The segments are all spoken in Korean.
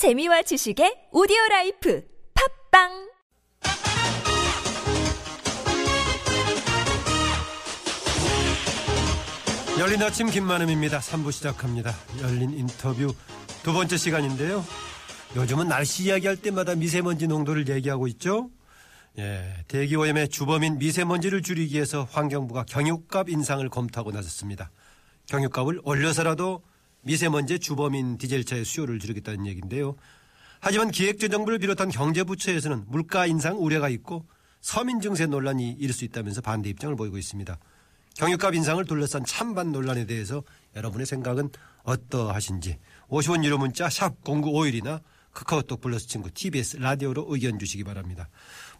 재미와 지식의 오디오 라이프 팟빵 열린 아침 김만흠입니다. 3부 시작합니다. 열린 인터뷰 두 번째 시간인데요. 요즘은 날씨 이야기할 때마다 미세먼지 농도를 얘기하고 있죠. 예, 대기오염의 주범인 미세먼지를 줄이기 위해서 환경부가 경유값 인상을 검토하고 나섰습니다. 경유값을 올려서라도 미세먼지 주범인 디젤차의 수요를 줄이겠다는 얘기인데요. 하지만 기획재정부를 비롯한 경제부처에서는 물가 인상 우려가 있고 서민 증세 논란이 일을 수 있다면서 반대 입장을 보이고 있습니다. 경유값 인상을 둘러싼 찬반 논란에 대해서 여러분의 생각은 어떠하신지 50원 유료 문자 샵 0951이나 카카오톡 플러스 친구 TBS 라디오로 의견 주시기 바랍니다.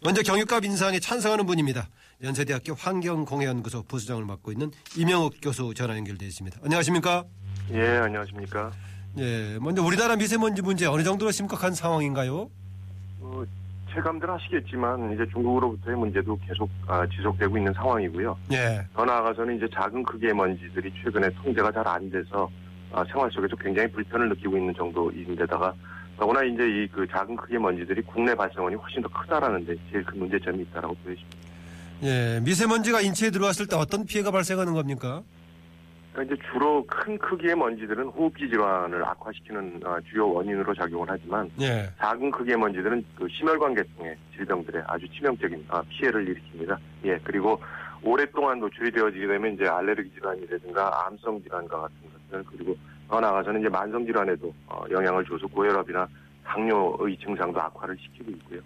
먼저 경유값 인상에 찬성하는 분입니다. 연세대학교 환경공해연구소 부수장을 맡고 있는 이명욱 교수 전화 연결되어 있습니다. 안녕하십니까? 예, 안녕하십니까. 예, 먼저 우리나라 미세먼지 문제 어느 정도로 심각한 상황인가요? 어, 체감들 하시겠지만 이제 중국으로부터의 문제도 계속 아, 지속되고 있는 상황이고요. 예, 더 나아가서는 이제 작은 크기의 먼지들이 최근에 통제가 잘 안 돼서 아, 생활 속에서 굉장히 불편을 느끼고 있는 정도인데다가 더구나 이제 이 그 작은 크기의 먼지들이 국내 발생원이 훨씬 더 크다라는 데 제일 큰 문제점이 있다라고 보여집니다. 예, 미세먼지가 인체에 들어왔을 때 어떤 피해가 발생하는 겁니까? 그러니까 이제 주로 큰 크기의 먼지들은 호흡기 질환을 악화시키는 아, 주요 원인으로 작용을 하지만 예, 작은 크기의 먼지들은 그 심혈관 계통의 질병들에 아주 치명적인 아, 피해를 일으킵니다. 예, 그리고 오랫동안 노출이 되어지게 되면 이제 알레르기 질환이라든가 암성 질환과 같은 것들 그리고 더 나아가서는 이제 만성 질환에도 어, 영향을 줘서 고혈압이나 당뇨의 증상도 악화를 시키고 있고요.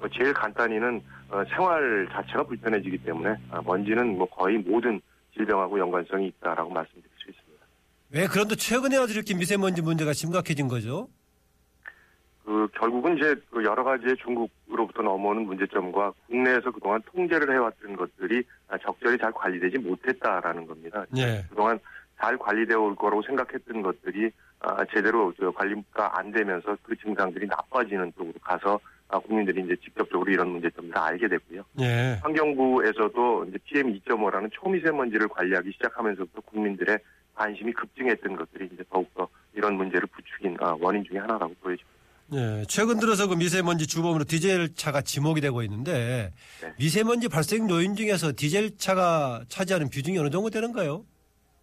어, 제일 간단히는 어, 생활 자체가 불편해지기 때문에 아, 먼지는 뭐 거의 모든 질병하고 연관성이 있다라고 말씀드릴 수 있습니다. 왜 그런데 최근에 와서 이렇게 미세먼지 문제가 심각해진 거죠? 그 결국은 이제 그 여러 가지의 중국으로부터 넘어오는 문제점과 국내에서 그동안 통제를 해왔던 것들이 아, 적절히 잘 관리되지 못했다라는 겁니다. 예, 그동안 잘 관리되어 올 거라고 생각했던 것들이 아, 제대로 저 관리가 안 되면서 그 증상들이 나빠지는 쪽으로 가서 아, 국민들이 이제 직접적으로 이런 문제점들을 알게 됐고요. 예, 환경부에서도 이제 PM2.5라는 초미세먼지를 관리하기 시작하면서부터 국민들의 관심이 급증했던 것들이 이제 더욱더 이런 문제를 부추긴 아, 원인 중에 하나라고 보여집니다. 예. 최근 들어서 그 미세먼지 주범으로 디젤 차가 지목이 되고 있는데 네. 미세먼지 발생 요인 중에서 디젤 차가 차지하는 비중이 어느 정도 되는가요?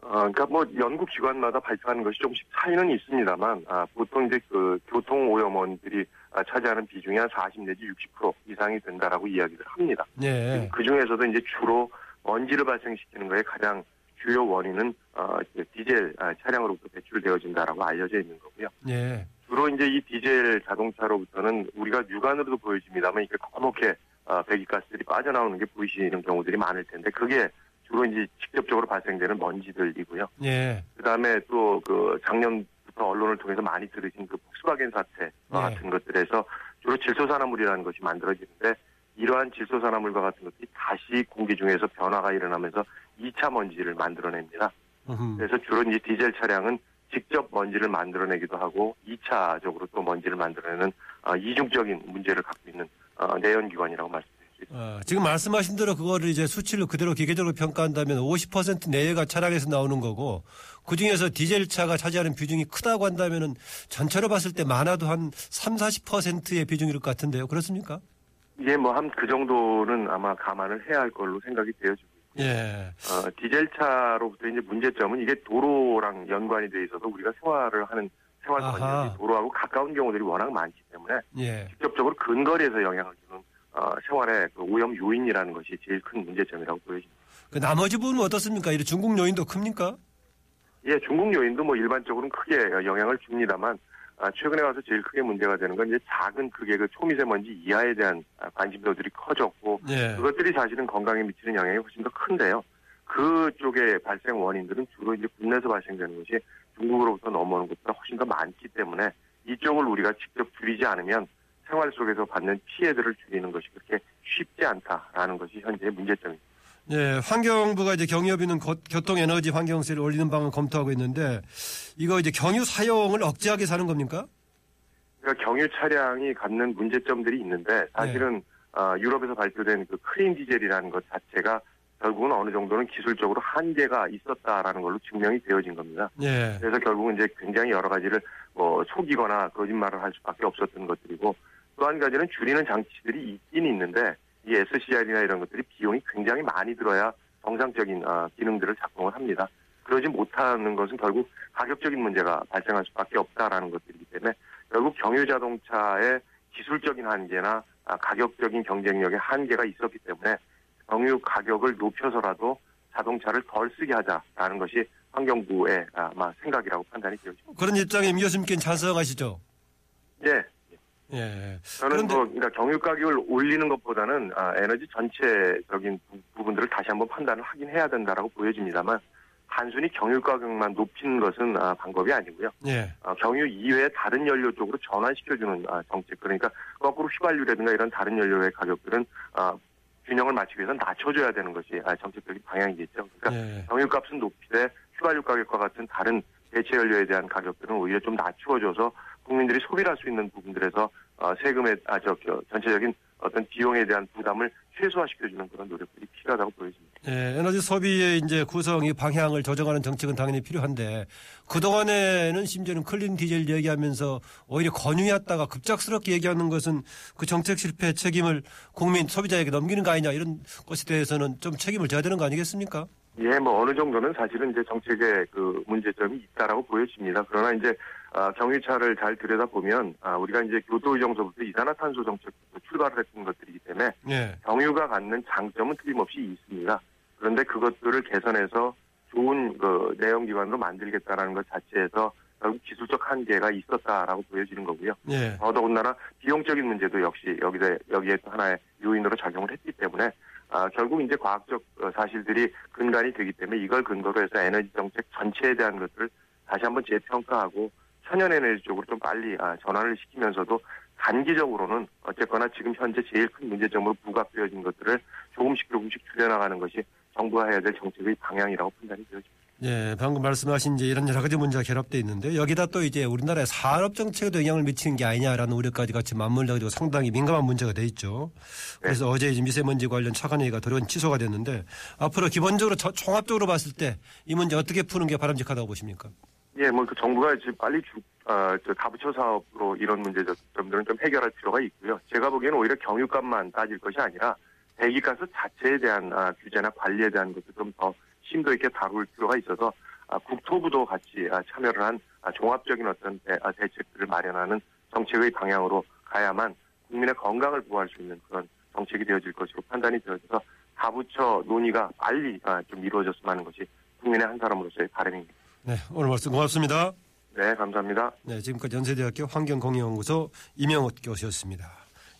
어, 그러니까 뭐 연구 기관마다 발생하는 것이 조금씩 차이는 있습니다만 아, 보통 이제 그 교통 오염원들이 아, 차지하는 비중이 한 40 내지 60% 이상이 된다라고 이야기를 합니다. 예, 그 중에서도 이제 주로 먼지를 발생시키는 것의 가장 주요 원인은 어, 디젤 아, 차량으로부터 배출되어진다라고 알려져 있는 거고요. 예, 주로 이제 이 디젤 자동차로부터는 우리가 육안으로도 보여집니다만 이게 검게 어, 배기가스들이 빠져나오는 게 보이시는 경우들이 많을 텐데 그게 주로 이제 직접적으로 발생되는 먼지들이고요. 예, 그다음에 또 그 작년부터 언론을 통해서 많이 들으신 그 폭스바겐 사태와 네. 같은 것들에서 주로 질소산화물이라는 것이 만들어지는데 이러한 질소산화물과 같은 것들이 다시 공기 중에서 변화가 일어나면서 2차 먼지를 만들어냅니다. 음흠. 그래서 주로 이제 디젤 차량은 직접 먼지를 만들어내기도 하고 2차적으로 또 먼지를 만들어내는 어, 이중적인 문제를 갖고 있는 어, 내연기관이라고 말씀 어, 지금 말씀하신 대로 그거를 이제 수치를 그대로 기계적으로 평가한다면 50% 내외가 차량에서 나오는 거고 그 중에서 디젤 차가 차지하는 비중이 크다고 한다면은 전체로 봤을 때 많아도 한 3, 40%의 비중일 것 같은데요. 그렇습니까? 이게 뭐한 그 정도는 아마 감안을 해야 할 걸로 생각이 되어지고 예. 어, 디젤 차로부터 이제 문제점은 이게 도로랑 연관이 돼 있어서 우리가 생활을 하는 생활 아하.環境이 도로하고 가까운 경우들이 워낙 많기 때문에 예. 직접적으로 근거리에서 영향을 주는 어, 생활의 그 오염 요인이라는 것이 제일 큰 문제점이라고 보여집니다. 그 나머지 부분은 어떻습니까? 이 중국 요인도 큽니까? 예, 중국 요인도 뭐 일반적으로는 크게 영향을 줍니다만 아, 최근에 와서 제일 크게 문제가 되는 건 이제 작은 크게 그 초미세먼지 이하에 대한 아, 관심도들이 커졌고 예. 그것들이 사실은 건강에 미치는 영향이 훨씬 더 큰데요. 그쪽의 발생 원인들은 주로 이제 국내에서 발생되는 것이 중국으로부터 넘어오는 것보다 훨씬 더 많기 때문에 이쪽을 우리가 직접 줄이지 않으면 생활 속에서 받는 피해들을 줄이는 것이 그렇게 쉽지 않다라는 것이 현재의 문제점입니다. 예, 환경부가 이제 경유업이는 거- 교통 에너지 환경세를 올리는 방안 검토하고 있는데 이거 이제 경유 사용을 억제하게 사는 겁니까? 그러니까 경유 차량이 갖는 문제점들이 있는데 사실은 어, 유럽에서 발표된 그 클린 디젤이라는 것 자체가 결국은 어느 정도는 기술적으로 한계가 있었다라는 걸로 증명이 되어진 겁니다. 예. 그래서 결국은 이제 굉장히 여러 가지를 뭐 속이거나 거짓말을 할 수밖에 없었던 것들이고 또 한 가지는 줄이는 장치들이 있긴 있는데 이 SCR이나 이런 것들이 비용이 굉장히 많이 들어야 정상적인 아, 기능들을 작동을 합니다. 그러지 못하는 것은 결국 가격적인 문제가 발생할 수밖에 없다라는 것들이기 때문에 결국 경유 자동차의 기술적인 한계나 아, 가격적인 경쟁력의 한계가 있었기 때문에 경유 가격을 높여서라도 자동차를 덜 쓰게 하자라는 것이 환경부의 아마 생각이라고 판단이 되어집니다. 그런 입장에 임 교수님께는 찬성하시죠? 예, 예. 저는 뭐 그러니까 경유 가격을 올리는 것보다는 아, 에너지 전체적인 부- 부분들을 다시 한번 판단을 하긴 해야 된다라고 보여집니다만 단순히 경유 가격만 높이는 것은 아, 방법이 아니고요. 예. 아, 경유 이외의 다른 연료 쪽으로 전환시켜주는 아, 정책 그러니까 거꾸로 휘발유라든가 이런 다른 연료의 가격들은 아, 균형을 맞추기 위해서 낮춰줘야 되는 것이 아, 정책적인 방향이겠죠. 그러니까 예. 경유 값은 높이되 휘발유 가격과 같은 다른 대체 연료에 대한 가격들은 오히려 좀 낮추어줘서 국민들이 소비를 할수 있는 부분들에서 어, 세금의 아, 저, 저, 전체적인 어떤 비용에 대한 부담을 최소화시켜주는 그런 노력들이 필요하다고 보여집니다. 예, 에너지 소비의 이제 구성이 방향을 조정하는 정책은 당연히 필요한데 그동안에는 심지어는 클린 디젤 얘기하면서 오히려 권유했다가 급작스럽게 얘기하는 것은 그 정책 실패 책임을 국민 소비자에게 넘기는 거 아니냐 이런 것에 대해서는 좀 책임을 져야 되는 거 아니겠습니까? 예, 뭐 어느 정도는 사실은 이제 정책에 그 문제점이 있다라고 보여집니다. 그러나 이제 아, 경유차를 잘 들여다 보면 아, 우리가 이제 교도 의정서부터 이산화탄소 정책부터 출발을 했던 것들이기 때문에 예. 경유가 갖는 장점은 틀림없이 있습니다. 그런데 그것들을 개선해서 좋은 그 내용 기반으로 만들겠다라는 것 자체에서 결국 기술적 한계가 있었다라고 보여지는 거고요. 예. 더더군다나 비용적인 문제도 역시 여기에 여기에 또 하나의 요인으로 작용을 했기 때문에 아, 결국 이제 과학적 어, 사실들이 근간이 되기 때문에 이걸 근거로 해서 에너지 정책 전체에 대한 것을 다시 한번 재평가하고 천연 에너지 쪽으로 좀 빨리 아, 전환을 시키면서도 단기적으로는 어쨌거나 지금 현재 제일 큰 문제점으로 부각되어진 것들을 조금씩 조금씩 줄여나가는 것이 정부가 해야 될 정책의 방향이라고 판단이 되어집니다. 예, 방금 말씀하신 이제 이런 여러 가지 문제가 결합되어 있는데 여기다 또 이제 우리나라의 산업 정책에도 영향을 미치는 게 아니냐라는 우려까지 같이 맞물려 가지고 상당히 민감한 문제가 돼 있죠. 그래서 어제 이제 미세먼지 관련 차관회의가 돌연 취소가 됐는데 앞으로 기본적으로 저- 종합적으로 봤을 때 이 문제 어떻게 푸는 게 바람직하다고 보십니까? 예, 뭐 그 정부가 지금 빨리 주, 어, 저 다부처 사업으로 이런 문제점들은 좀 해결할 필요가 있고요. 제가 보기에는 오히려 경유값만 따질 것이 아니라 배기가스 자체에 대한 아, 규제나 관리에 대한 것도 좀 더 심도 있게 다룰 필요가 있어서 아, 국토부도 같이 아, 참여를 한 아, 종합적인 어떤 대, 아, 대책들을 마련하는 정책의 방향으로 가야만 국민의 건강을 보호할 수 있는 그런 정책이 되어질 것으로 판단이 되어져서 다부처 논의가 빨리 아, 좀 이루어졌으면 하는 것이 국민의 한 사람으로서의 바람입니다. 네, 오늘 말씀 고맙습니다. 네, 감사합니다. 네, 지금까지 연세대학교 환경공유연구소 이명호 교수였습니다.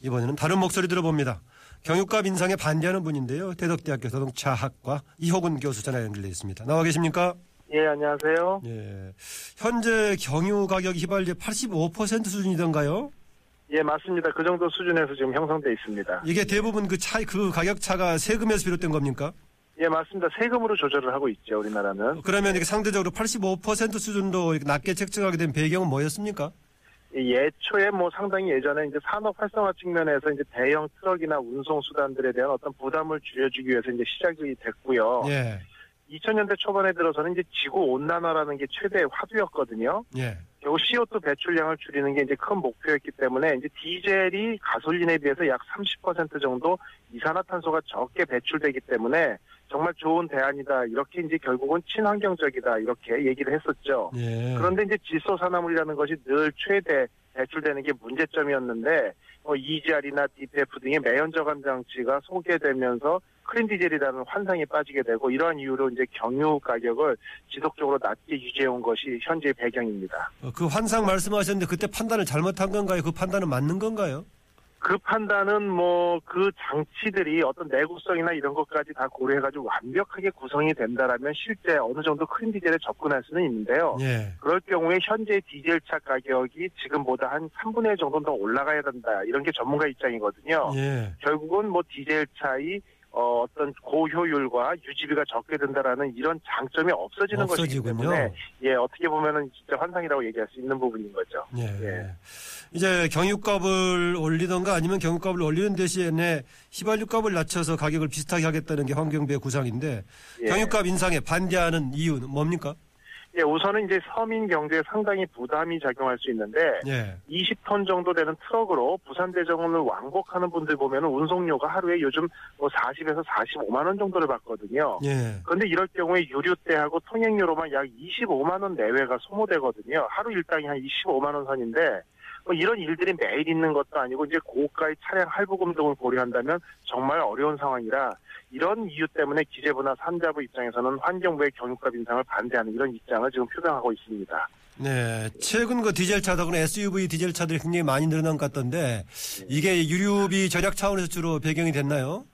이번에는 다른 목소리 들어봅니다. 경유값 인상에 반대하는 분인데요. 대덕대학교 자동차학과 이호근 교수 전화 연결되어 있습니다. 나와 계십니까? 예, 안녕하세요. 예. 현재 경유 가격 휘발유 85% 수준이던가요? 예, 맞습니다. 그 정도 수준에서 지금 형성돼 있습니다. 이게 대부분 그 차이, 그 가격 차가 세금에서 비롯된 겁니까? 예, 맞습니다. 세금으로 조절을 하고 있죠, 우리나라는. 그러면 이게 상대적으로 85% 수준도 낮게 책정하게 된 배경은 뭐였습니까? 예, 애초에 뭐 상당히 예전에 이제 산업 활성화 측면에서 이제 대형 트럭이나 운송 수단들에 대한 어떤 부담을 줄여주기 위해서 이제 시작이 됐고요. 예. 2000년대 초반에 들어서는 이제 지구 온난화라는 게 최대의 화두였거든요. 예. 결국 CO2 배출량을 줄이는 게 이제 큰 목표였기 때문에 이제 디젤이 가솔린에 비해서 약 30% 정도 이산화탄소가 적게 배출되기 때문에 정말 좋은 대안이다. 이렇게 이제 결국은 친환경적이다. 이렇게 얘기를 했었죠. 예. 그런데 이제 질소 산화물이라는 것이 늘 최대 배출되는 게 문제점이었는데 어, EGR이나 DPF 등의 매연 저감 장치가 소개되면서 클린 디젤이라는 환상에 빠지게 되고 이러한 이유로 이제 경유 가격을 지속적으로 낮게 유지해 온 것이 현재의 배경입니다. 어, 그 환상 말씀하셨는데 그때 판단을 잘못한 건가요? 그 판단은 맞는 건가요? 그 판단은 뭐 그 장치들이 어떤 내구성이나 이런 것까지 다 고려해가지고 완벽하게 구성이 된다라면 실제 어느 정도 클린 디젤에 접근할 수는 있는데요. 예. 그럴 경우에 현재 디젤 차 가격이 지금보다 한 3분의 1 정도는 더 올라가야 된다. 이런 게 전문가 입장이거든요. 예. 결국은 뭐 디젤 차의 어, 어떤 고효율과 유지비가 적게 된다라는 이런 장점이 없어지는 것이기 없어지군요. 때문에 예 어떻게 보면은 진짜 환상이라고 얘기할 수 있는 부분인 거죠. 예. 예. 이제 경유값을 올리던가 아니면 경유값을 올리는 대신에 휘발유값을 낮춰서 가격을 비슷하게 하겠다는 게 환경부의 구상인데 예. 경유값 인상에 반대하는 이유는 뭡니까? 예, 우선은 이제 서민 경제에 상당히 부담이 작용할 수 있는데 예. 20톤 정도 되는 트럭으로 부산 대정원을 왕복하는 분들 보면은 운송료가 하루에 요즘 뭐 40에서 45만 원 정도를 받거든요. 예. 그런데 이럴 경우에 유류대하고 통행료로만 약 25만 원 내외가 소모되거든요. 하루 일당이 한 25만 원 선인데 뭐 이런 일들이 매일 있는 것도 아니고 이제 고가의 차량 할부금 등을 고려한다면 정말 어려운 상황이라 이런 이유 때문에 기재부나 산자부 입장에서는 환경부의 경유값 인상을 반대하는 이런 입장을 지금 표명하고 있습니다. 네. 최근 그 디젤 차들은 SUV 디젤 차들이 굉장히 많이 늘어난 것 같던데 이게 유류비 절약 차원에서 주로 배경이 됐나요?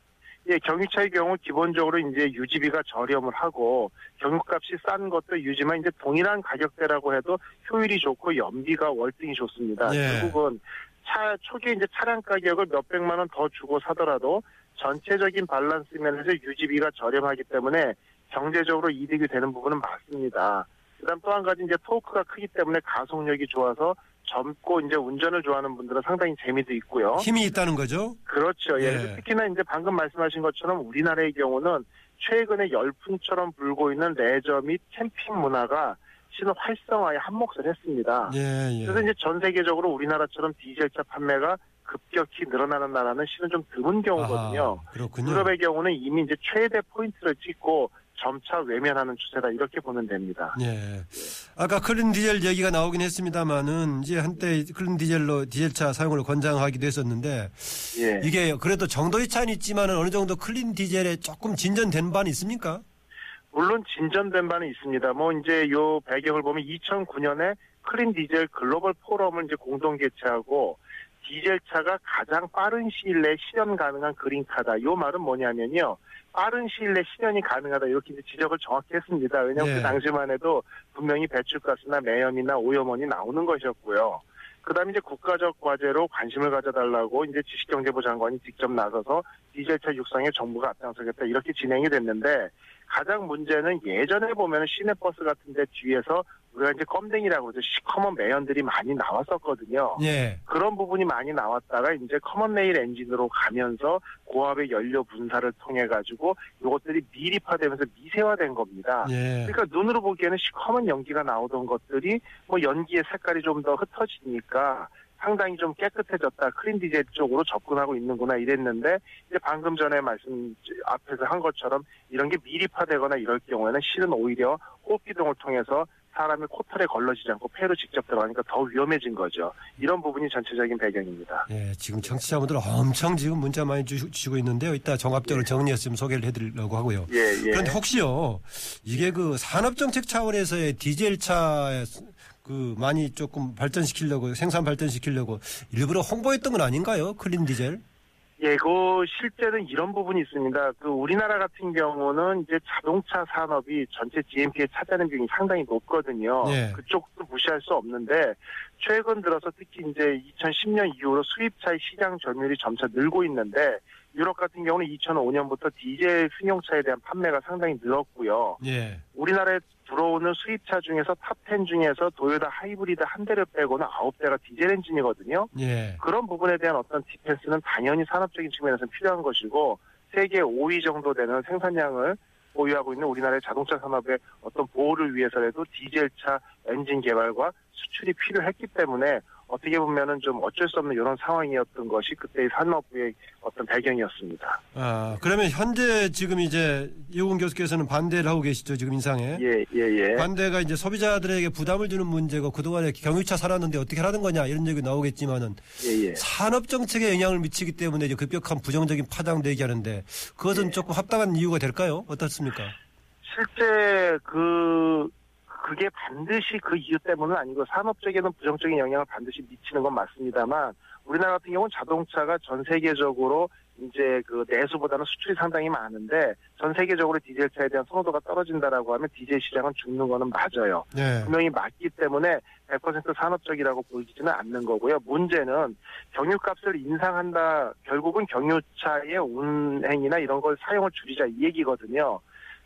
예, 경유차의 경우 기본적으로 이제 유지비가 저렴을 하고 경유값이 싼 것도 유지만 이제 동일한 가격대라고 해도 효율이 좋고 연비가 월등히 좋습니다. 예. 결국은 차 초기에 이제 차량 가격을 몇 백만 원 더 주고 사더라도 전체적인 밸런스 면에서 유지비가 저렴하기 때문에 경제적으로 이득이 되는 부분은 맞습니다. 그다음 또 한 가지 이제 토크가 크기 때문에 가속력이 좋아서 젊고 이제 운전을 좋아하는 분들은 상당히 재미도 있고요. 힘이 있다는 거죠? 그렇죠. 예. 예. 특히나 이제 방금 말씀하신 것처럼 우리나라의 경우는 최근에 열풍처럼 불고 있는 레저 및 캠핑 문화가 실은 활성화에 한몫을 했습니다. 예, 예. 그래서 이제 전 세계적으로 우리나라처럼 디젤차 판매가 급격히 늘어나는 나라는 실은 좀 드문 경우거든요. 아하, 그렇군요. 유럽의 경우는 이미 이제 최대 포인트를 찍고 점차 외면하는 추세다 이렇게 보면 됩니다. 예. 아까 클린 디젤 얘기가 나오긴 했습니다만은 이제 한때 클린 디젤로 디젤차 사용을 권장하기도 했었는데 예. 이게 그래도 정도의 차이는 있지만은 어느 정도 클린 디젤에 조금 진전된 바는 있습니까? 물론 진전된 바는 있습니다. 뭐 이제 요 배경을 보면 2009년에 클린 디젤 글로벌 포럼을 이제 공동 개최하고 디젤차가 가장 빠른 시일 내에 실현 가능한 그린카다. 요 말은 뭐냐면요. 빠른 시일 내에 실현이 가능하다. 이렇게 지적을 정확히 했습니다. 왜냐하면 네. 그 당시만 해도 분명히 배출가스나 매연이나 오염원이 나오는 것이었고요. 그 다음에 이제 국가적 과제로 관심을 가져달라고 이제 지식경제부 장관이 직접 나서서 디젤차 육성에 정부가 앞장서겠다. 이렇게 진행이 됐는데 가장 문제는 예전에 보면 시내버스 같은 데 뒤에서 우리가 이제 껌댕이라고 그러죠. 시커먼 매연들이 많이 나왔었거든요. 예. 그런 부분이 많이 나왔다가 이제 common rail 엔진으로 가면서 고압의 연료 분사를 통해 가지고 이것들이 미립화되면서 미세화된 겁니다. 예. 그러니까 눈으로 보기에는 시커먼 연기가 나오던 것들이 뭐 연기의 색깔이 좀 더 흩어지니까 상당히 좀 깨끗해졌다. 클린 디젤 쪽으로 접근하고 있는구나 이랬는데 이제 방금 전에 말씀 앞에서 한 것처럼 이런 게 미립화되거나 이럴 경우에는 실은 오히려 호흡기 등을 통해서 사람의 코털에 걸러지지 않고 폐로 직접 들어가니까 더 위험해진 거죠. 이런 부분이 전체적인 배경입니다. 예, 지금 청취자분들 엄청 지금 문자 많이 주, 주시고 있는데요. 이따 종합적으로 정리해서 좀 소개를 해드리려고 하고요. 예, 예. 그런데 혹시요, 이게 그 산업정책 차원에서의 디젤차 그 많이 조금 발전시키려고, 생산 발전시키려고 일부러 홍보했던 건 아닌가요? 클린 디젤? 예, 그 실제는 이런 부분이 있습니다. 그 우리나라 같은 경우는 이제 자동차 산업이 전체 GNP에 차지하는 비중이 상당히 높거든요. 예. 그쪽도 무시할 수 없는데 최근 들어서 특히 이제 2010년 이후로 수입차의 시장 점유율이 점차 늘고 있는데 유럽 같은 경우는 2005년부터 디젤 승용차에 대한 판매가 상당히 늘었고요. 예. 우리나라에 들어오는 수입차 중에서 top 10 중에서 도요타 하이브리드 한 대를 빼고는 아홉 대가 디젤 엔진이거든요. 예. 그런 부분에 대한 어떤 defense는 당연히 산업적인 측면에서 필요한 것이고 세계 5위 정도 되는 생산량을 보유하고 있는 우리나라의 자동차 산업의 어떤 보호를 위해서라도 디젤차 엔진 개발과 수출이 필요했기 때문에 어떻게 보면은 좀 어쩔 수 없는 이런 상황이었던 것이 그때의 산업부의 어떤 배경이었습니다. 아, 그러면 현재 지금 이제 이호근 교수께서는 반대를 하고 계시죠, 지금 인상에? 예, 예, 예. 반대가 이제 소비자들에게 부담을 주는 문제고 그 동안에 경유차 살았는데 어떻게 하는 거냐 이런 얘기 나오겠지만은 예, 예. 산업 정책에 영향을 미치기 때문에 이제 급격한 부정적인 파장도 얘기하는데 그것은 예. 조금 합당한 이유가 될까요? 어떻습니까? 실제 그 그게 반드시 그 이유 때문은 아니고 산업적에는 부정적인 영향을 반드시 미치는 건 맞습니다만 우리나라 같은 경우는 자동차가 전 세계적으로 이제 그 내수보다는 수출이 상당히 많은데 전 세계적으로 디젤 차에 대한 선호도가 떨어진다라고 하면 디젤 시장은 죽는 거는 맞아요. 네. 분명히 맞기 때문에 100% 산업적이라고 보이지는 않는 거고요. 문제는 경유값을 인상한다. 결국은 경유차의 운행이나 이런 걸 사용을 줄이자 이 얘기거든요.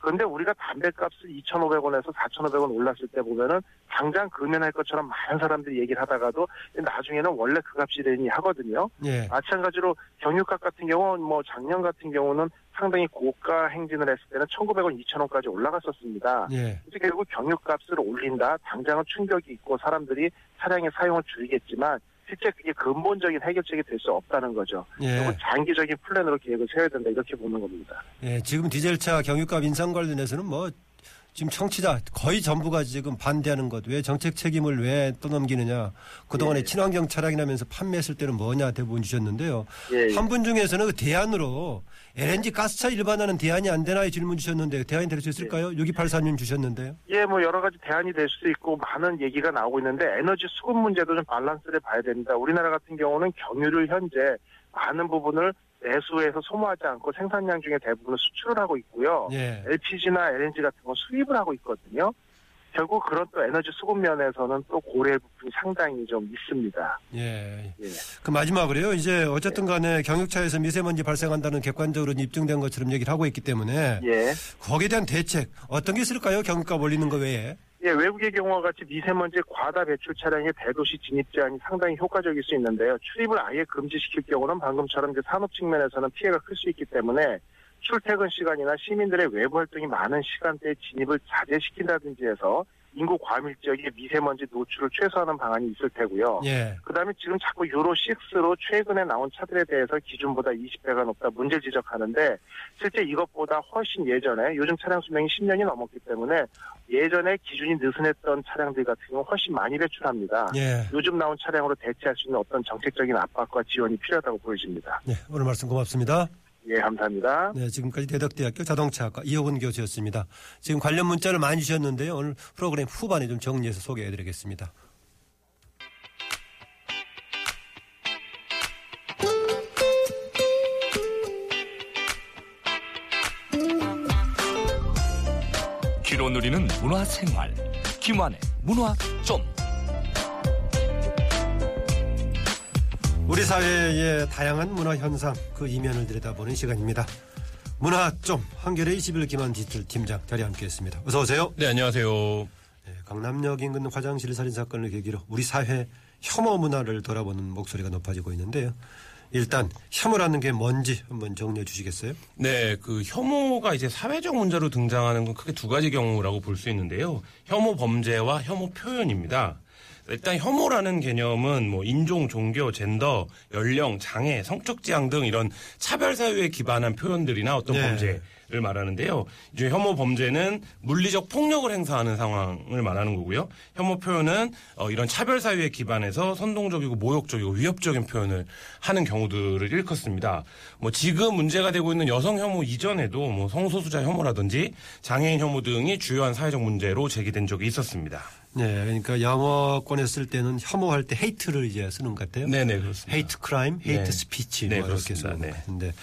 그런데 우리가 담배값을 2,500원에서 4,500원 올랐을 때 보면은 당장 금연할 것처럼 많은 사람들이 얘기를 하다가도 나중에는 원래 그 값이 되니 하거든요. 예. 마찬가지로 경유값 같은 경우는 뭐 작년 같은 경우는 상당히 고가 행진을 했을 때는 1,900원, 2,000원까지 올라갔었습니다. 예. 그래서 결국 경유값을 올린다. 당장은 충격이 있고 사람들이 차량의 사용을 줄이겠지만 실제 그게 근본적인 해결책이 될 수 없다는 거죠. 예. 장기적인 플랜으로 계획을 세워야 된다 이렇게 보는 겁니다. 예. 지금 디젤차 경유값 인상 관련해서는 뭐 지금 청취자 거의 전부가 지금 반대하는 것. 왜 정책 책임을 왜 떠넘기느냐. 그동안에 예. 친환경 차량이라면서 판매했을 때는 뭐냐 대부분 주셨는데요. 예, 예. 한분 중에서는 그 대안으로 LNG 가스차 일반화는 대안이 안 되나요? 질문 주셨는데 대안이 될 수 있을까요? 6284님 주셨는데요. 예, 뭐 여러 가지 대안이 될 수도 있고 많은 얘기가 나오고 있는데 에너지 수급 문제도 좀 밸런스를 봐야 됩니다. 우리나라 같은 경우는 경유를 현재 많은 부분을 내수해서 소모하지 않고 생산량 중에 대부분을 수출을 하고 있고요. 예. LPG나 LNG 같은 거 수입을 하고 있거든요. 결국 그런 또 에너지 수급 면에서는 또 고려할 부분이 상당히 좀 있습니다. 예. 예. 그 마지막으로요. 이제 어쨌든 간에 경유차에서 미세먼지 발생한다는 객관적으로 입증된 것처럼 얘기를 하고 있기 때문에 예. 거기에 대한 대책 어떤 게 있을까요? 경유값 올리는 거 외에. 예, 외국의 경우와 같이 미세먼지 과다 배출 차량의 대도시 진입 제한이 상당히 효과적일 수 있는데요. 출입을 아예 금지시킬 경우는 방금처럼 이제 산업 측면에서는 피해가 클 수 있기 때문에 출퇴근 시간이나 시민들의 외부 활동이 많은 시간대에 진입을 자제시킨다든지 해서 인구 과밀 지역의 미세먼지 노출을 최소화하는 방안이 있을 테고요. 예. 그다음에 지금 자꾸 유로 6로 최근에 나온 차들에 대해서 기준보다 20배가 높다 문제를 지적하는데 실제 이것보다 훨씬 예전에 요즘 차량 수명이 10년이 넘었기 때문에 예전에 기준이 느슨했던 차량들 같은 경우 훨씬 많이 배출합니다. 예. 요즘 나온 차량으로 대체할 수 있는 어떤 정책적인 압박과 지원이 필요하다고 보여집니다. 네. 오늘 말씀 고맙습니다. 예, 감사합니다. 네, 지금까지 대덕대학교 자동차학과 이호근 교수였습니다. 지금 관련 문자를 많이 주셨는데요. 오늘 프로그램 후반에 좀 정리해서 소개해드리겠습니다. 귀로 누리는 문화생활 김환의 문화점 우리 사회의 다양한 문화 현상 그 이면을 들여다보는 시간입니다. 문화 좀 한겨레 21 김한 디지털 팀장 자리에 함께했습니다. 어서 오세요. 네, 안녕하세요. 네, 강남역 인근 화장실 살인 사건을 계기로 우리 사회 혐오 문화를 돌아보는 목소리가 높아지고 있는데요. 일단 혐오라는 게 뭔지 한번 정리해 주시겠어요? 네, 그 혐오가 이제 사회적 문제로 등장하는 건 크게 두 가지 경우라고 볼 수 있는데요. 혐오 범죄와 혐오 표현입니다. 일단 혐오라는 개념은 뭐 인종, 종교, 젠더, 연령, 장애, 성적 지향 등 이런 차별 사유에 기반한 표현들이나 어떤 네. 범죄 를 말하는데요. 이제 혐오 범죄는 물리적 폭력을 행사하는 상황을 말하는 거고요. 혐오 표현은 어, 이런 차별 사유에 기반해서 선동적이고 모욕적이고 위협적인 표현을 하는 경우들을 일컫습니다. 뭐 지금 문제가 되고 있는 여성 혐오 이전에도 뭐 성소수자 혐오라든지 장애인 혐오 등이 주요한 사회적 문제로 제기된 적이 있었습니다. 네, 그러니까 영어권에 쓸 때는 혐오할 때 hate를 이제 쓰는 것 같아요. 네 네 그렇습니다. hate crime, hate 네. 스피치 네, 뭐 이렇게. 쓰는 것 네. 같은데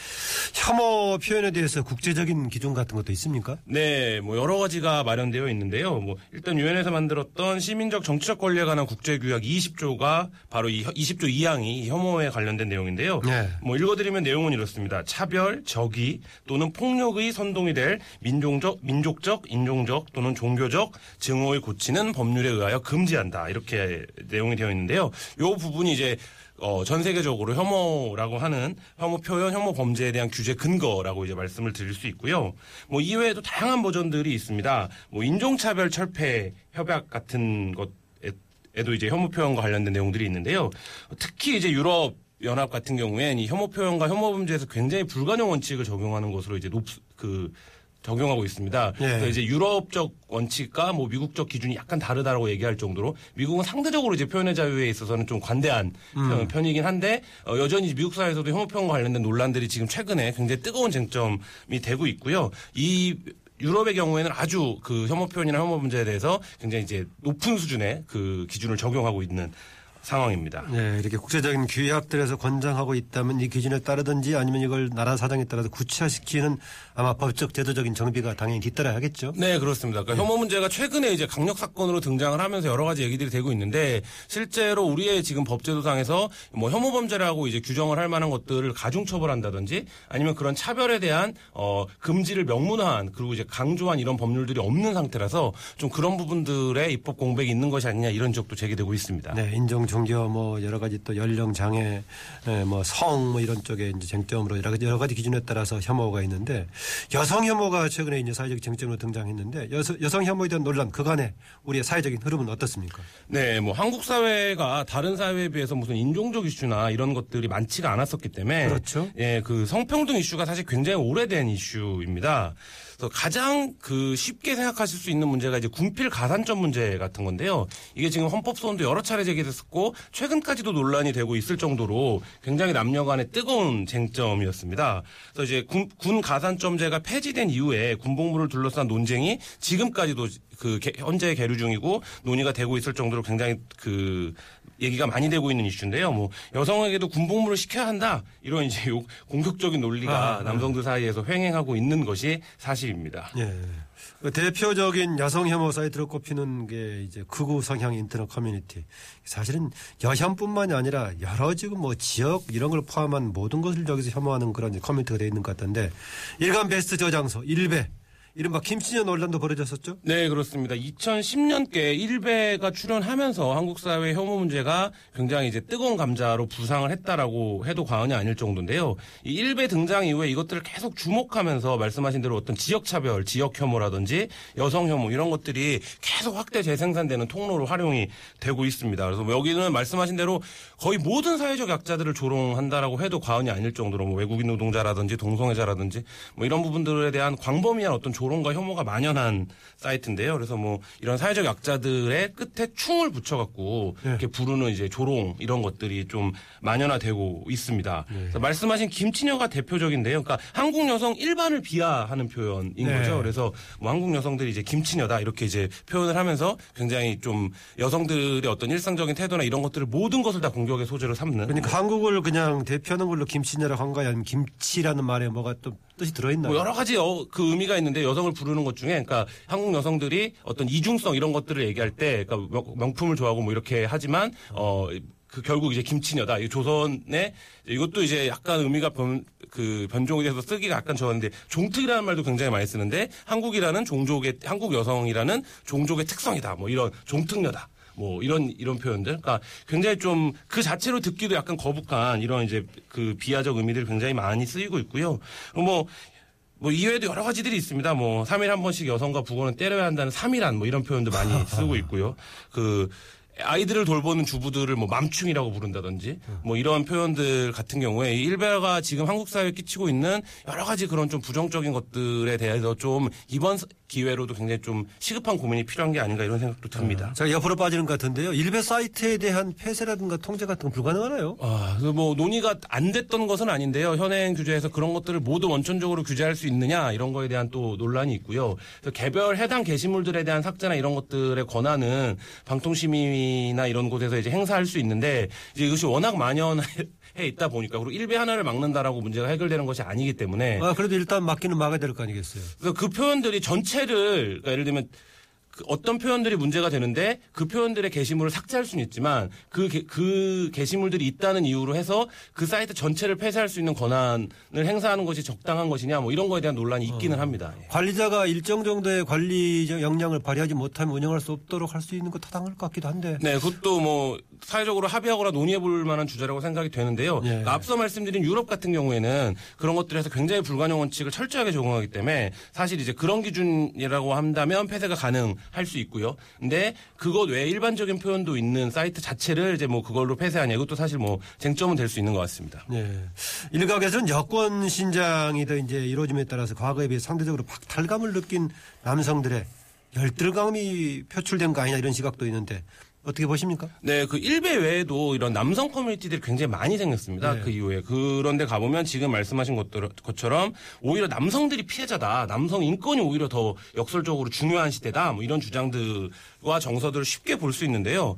혐오 표현에 대해서 국제적인 기준 같은 것도 있습니까? 네, 뭐 여러 가지가 마련되어 있는데요. 뭐 일단 유엔에서 만들었던 시민적 정치적 권리에 관한 국제 규약 20조가 바로 이 20조 2항이 이 혐오에 관련된 내용인데요. 네. 뭐 읽어드리면 내용은 이렇습니다. 차별, 적의 또는 폭력의 선동이 될 민족적, 민족적, 인종적 또는 종교적 증오를 고치는 법률 에 의하여 금지한다. 이렇게 내용이 되어 있는데요. 요 부분이 이제 어, 전 세계적으로 혐오라고 하는 혐오 표현, 혐오 범죄에 대한 규제 근거라고 이제 말씀을 드릴 수 있고요. 뭐 이외에도 다양한 버전들이 있습니다. 뭐 인종차별 철폐 협약 같은 것 에도 이제 혐오 표현과 관련된 내용들이 있는데요. 특히 이제 유럽 연합 같은 경우엔 이 혐오 표현과 혐오 범죄에서 굉장히 불가능 원칙을 적용하는 것으로 이제 높, 그, 적용하고 있습니다. 예. 그래서 이제 유럽적 원칙과 뭐 미국적 기준이 약간 다르다라고 얘기할 정도로 미국은 상대적으로 이제 표현의 자유에 있어서는 좀 관대한 편- 편이긴 한데 어, 여전히 미국 사회에서도 혐오 표현과 관련된 논란들이 지금 최근에 굉장히 뜨거운 쟁점이 되고 있고요. 이 유럽의 경우에는 아주 그 혐오 표현이나 혐오 문제에 대해서 굉장히 이제 높은 수준의 그 기준을 적용하고 있는 상황입니다. 네, 이렇게 국제적인 규약들에서 권장하고 있다면 이 기준에 따르든지 아니면 이걸 나라 사정에 따라서 구체화시키는 아마 법적 제도적인 정비가 당연히 뒤따라야 하겠죠. 네, 그렇습니다. 그러니까 혐오 문제가 최근에 이제 강력 사건으로 등장을 하면서 여러 가지 얘기들이 되고 있는데 실제로 우리의 지금 법제도상에서 뭐 혐오 범죄라고 이제 규정을 할 만한 것들을 가중 처벌한다든지 아니면 그런 차별에 대한 어 금지를 명문화한 그리고 이제 강조한 이런 법률들이 없는 상태라서 좀 그런 부분들의 입법 공백이 있는 것이 아니냐 이런 지적도 제기되고 있습니다. 네, 인종, 종교, 뭐 여러 가지 또 연령 장애, 뭐성뭐 이런 쪽에 이제 쟁점으로 여러 가지, 여러 가지 기준에 따라서 혐오가 있는데 여성 혐오가 최근에 이제 사회적 쟁점으로 등장했는데 여성, 여성 혐오에 대한 논란 그간의 우리의 사회적인 흐름은 어떻습니까? 네, 뭐 한국 사회가 다른 사회에 비해서 무슨 인종적 이슈나 이런 것들이 많지가 않았었기 때문에 그렇죠. 예, 그 성평등 이슈가 사실 굉장히 오래된 이슈입니다. 그래서 가장 그 쉽게 생각하실 수 있는 문제가 이제 군필 가산점 문제 같은 건데요. 이게 지금 헌법 소원도 여러 차례 제기됐었고 최근까지도 논란이 되고 있을 정도로 굉장히 남녀 간의 뜨거운 쟁점이었습니다. 그래서 이제 군, 군 가산점제가 폐지된 이후에 군복무를 둘러싼 논쟁이 지금까지도 그 개- 현재 계류 중이고 논의가 되고 있을 정도로 굉장히 그 얘기가 많이 되고 있는 이슈인데요. 뭐 여성에게도 군복무를 시켜야 한다 이런 이제 요 공격적인 논리가 아, 남성들 사이에서 횡행하고 있는 것이 사실입니다. 예. 그 대표적인 여성 혐오 사이트로 꼽히는 게 이제 극우 성향 인터넷 커뮤니티. 사실은 여혐뿐만이 아니라 여러 지금 뭐 지역 이런 걸 포함한 모든 것을 여기서 혐오하는 그런 커뮤니티가 되어 있는 것 같던데 일간 베스트 저장소 일베 이른바 김치녀 논란도 벌어졌었죠? 네, 그렇습니다. 2010년께 일베가 출연하면서 한국 사회 혐오 문제가 굉장히 이제 뜨거운 감자로 부상을 했다라고 해도 과언이 아닐 정도인데요. 이 일베 등장 이후에 이것들을 계속 주목하면서 말씀하신 대로 어떤 지역 차별, 지역 혐오라든지 여성 혐오 이런 것들이 계속 확대 재생산되는 통로로 활용이 되고 있습니다. 그래서 뭐 여기는 말씀하신 대로 거의 모든 사회적 약자들을 조롱한다라고 해도 과언이 아닐 정도로 뭐 외국인 노동자라든지 동성애자라든지 뭐 이런 부분들에 대한 광범위한 어떤 조롱과 혐오가 만연한 사이트인데요. 그래서 뭐 이런 사회적 약자들의 끝에 충을 붙여갖고 이렇게 부르는 이제 조롱 이런 것들이 좀 만연화되고 있습니다. 그래서 말씀하신 김치녀가 대표적인데요. 그러니까 한국 여성 일반을 비하하는 표현인 네. 거죠. 그래서 뭐 한국 여성들이 이제 김치녀다 이렇게 이제 표현을 하면서 굉장히 좀 여성들의 어떤 일상적인 태도나 이런 것들을 모든 것을 다 공격의 소재로 삼는 그러니까 한국을 그냥 대표하는 걸로 김치녀라고 한 거야 아니면 김치라는 말에 뭐가 또 뜻이 들어있나요? 뭐 여러 가지 어, 그 의미가 있는데 여성을 부르는 것 중에 그러니까 한국 여성들이 어떤 이중성 이런 것들을 얘기할 때 그러니까 명- 명품을 좋아하고 뭐 이렇게 하지만 어. 그 결국 이제 김치녀다. 이 조선의 이것도 이제 약간 의미가 변, 그 변종에 대해서 쓰기가 약간 좋았는데 종특이라는 말도 굉장히 많이 쓰는데 한국이라는 종족의 한국 여성이라는 종족의 특성이다. 뭐 이런 종특녀다. 뭐 이런 이런 표현들, 그러니까 굉장히 좀 그 자체로 듣기도 약간 거북한 이런 이제 그 비하적 의미들이 굉장히 많이 쓰이고 있고요. 그리고 뭐. 뭐 이외에도 여러 가지들이 있습니다. 뭐 3일 한 번씩 여성과 부고는 때려야 한다는 3일안 뭐 이런 표현도 많이 쓰고 있고요. 그 아이들을 돌보는 주부들을 뭐 맘충이라고 부른다든지 뭐 이런 표현들 같은 경우에 이 일베가 지금 한국 사회에 끼치고 있는 여러 가지 그런 좀 부정적인 것들에 대해서 좀 이번 기회로도 굉장히 좀 시급한 고민이 필요한 게 아닌가 이런 생각도 듭니다. 자, 옆으로 빠지는 것 같은데요. 일베 사이트에 대한 폐쇄라든가 통제 같은 건 불가능하나요? 아, 그뭐 논의가 안 됐던 것은 아닌데요. 현행 규제에서 그런 것들을 모두 원천적으로 규제할 수 있느냐 이런 거에 대한 또 논란이 있고요. 개별 해당 게시물들에 대한 삭제나 이런 것들의 권한은 방통심의나 이런 곳에서 이제 행사할 수 있는데 이제 이것이 워낙 만연해 있다 보니까 그리고 일배 하나를 막는다라고 문제가 해결되는 것이 아니기 때문에 아, 그래도 일단 막기는 막아야 될 거 아니겠어요? 그래서 그 표현들이 전체를 그러니까 예를 들면 그 어떤 표현들이 문제가 되는데 그 표현들의 게시물을 삭제할 수는 있지만 그, 게, 그 게시물들이 있다는 이유로 해서 그 사이트 전체를 폐쇄할 수 있는 권한을 행사하는 것이 적당한 것이냐 뭐 이런 거에 대한 논란이 있기는 합니다. 예. 관리자가 일정 정도의 관리적 역량을 발휘하지 못하면 운영할 수 없도록 할 수 있는 거 타당할 것 같기도 한데. 네, 그것도 뭐 사회적으로 합의하거나 논의해 볼 만한 주제라고 생각이 되는데요. 예. 그러니까 앞서 말씀드린 유럽 같은 경우에는 그런 것들에서 굉장히 불가능 원칙을 철저하게 적용하기 때문에 사실 이제 그런 기준이라고 한다면 폐쇄가 가능 할 수 있고요. 근데 그것 외에 일반적인 표현도 있는 사이트 자체를 이제 뭐 그걸로 폐쇄하냐 이것도 사실 뭐 쟁점은 될 수 있는 것 같습니다. 네. 일각에서는 여권 신장이 더 이제 이루어짐에 따라서 과거에 비해 상대적으로 박탈감을 느낀 남성들의 열들감이 표출된 거 아니냐 이런 시각도 있는데 어떻게 보십니까? 네, 그 일베 외에도 이런 남성 커뮤니티들이 굉장히 많이 생겼습니다. 네. 그 이후에. 그런데 가보면 지금 말씀하신 것들, 것처럼 오히려 남성들이 피해자다. 남성 인권이 오히려 더 역설적으로 중요한 시대다. 뭐 이런 주장들과 정서들을 쉽게 볼 수 있는데요.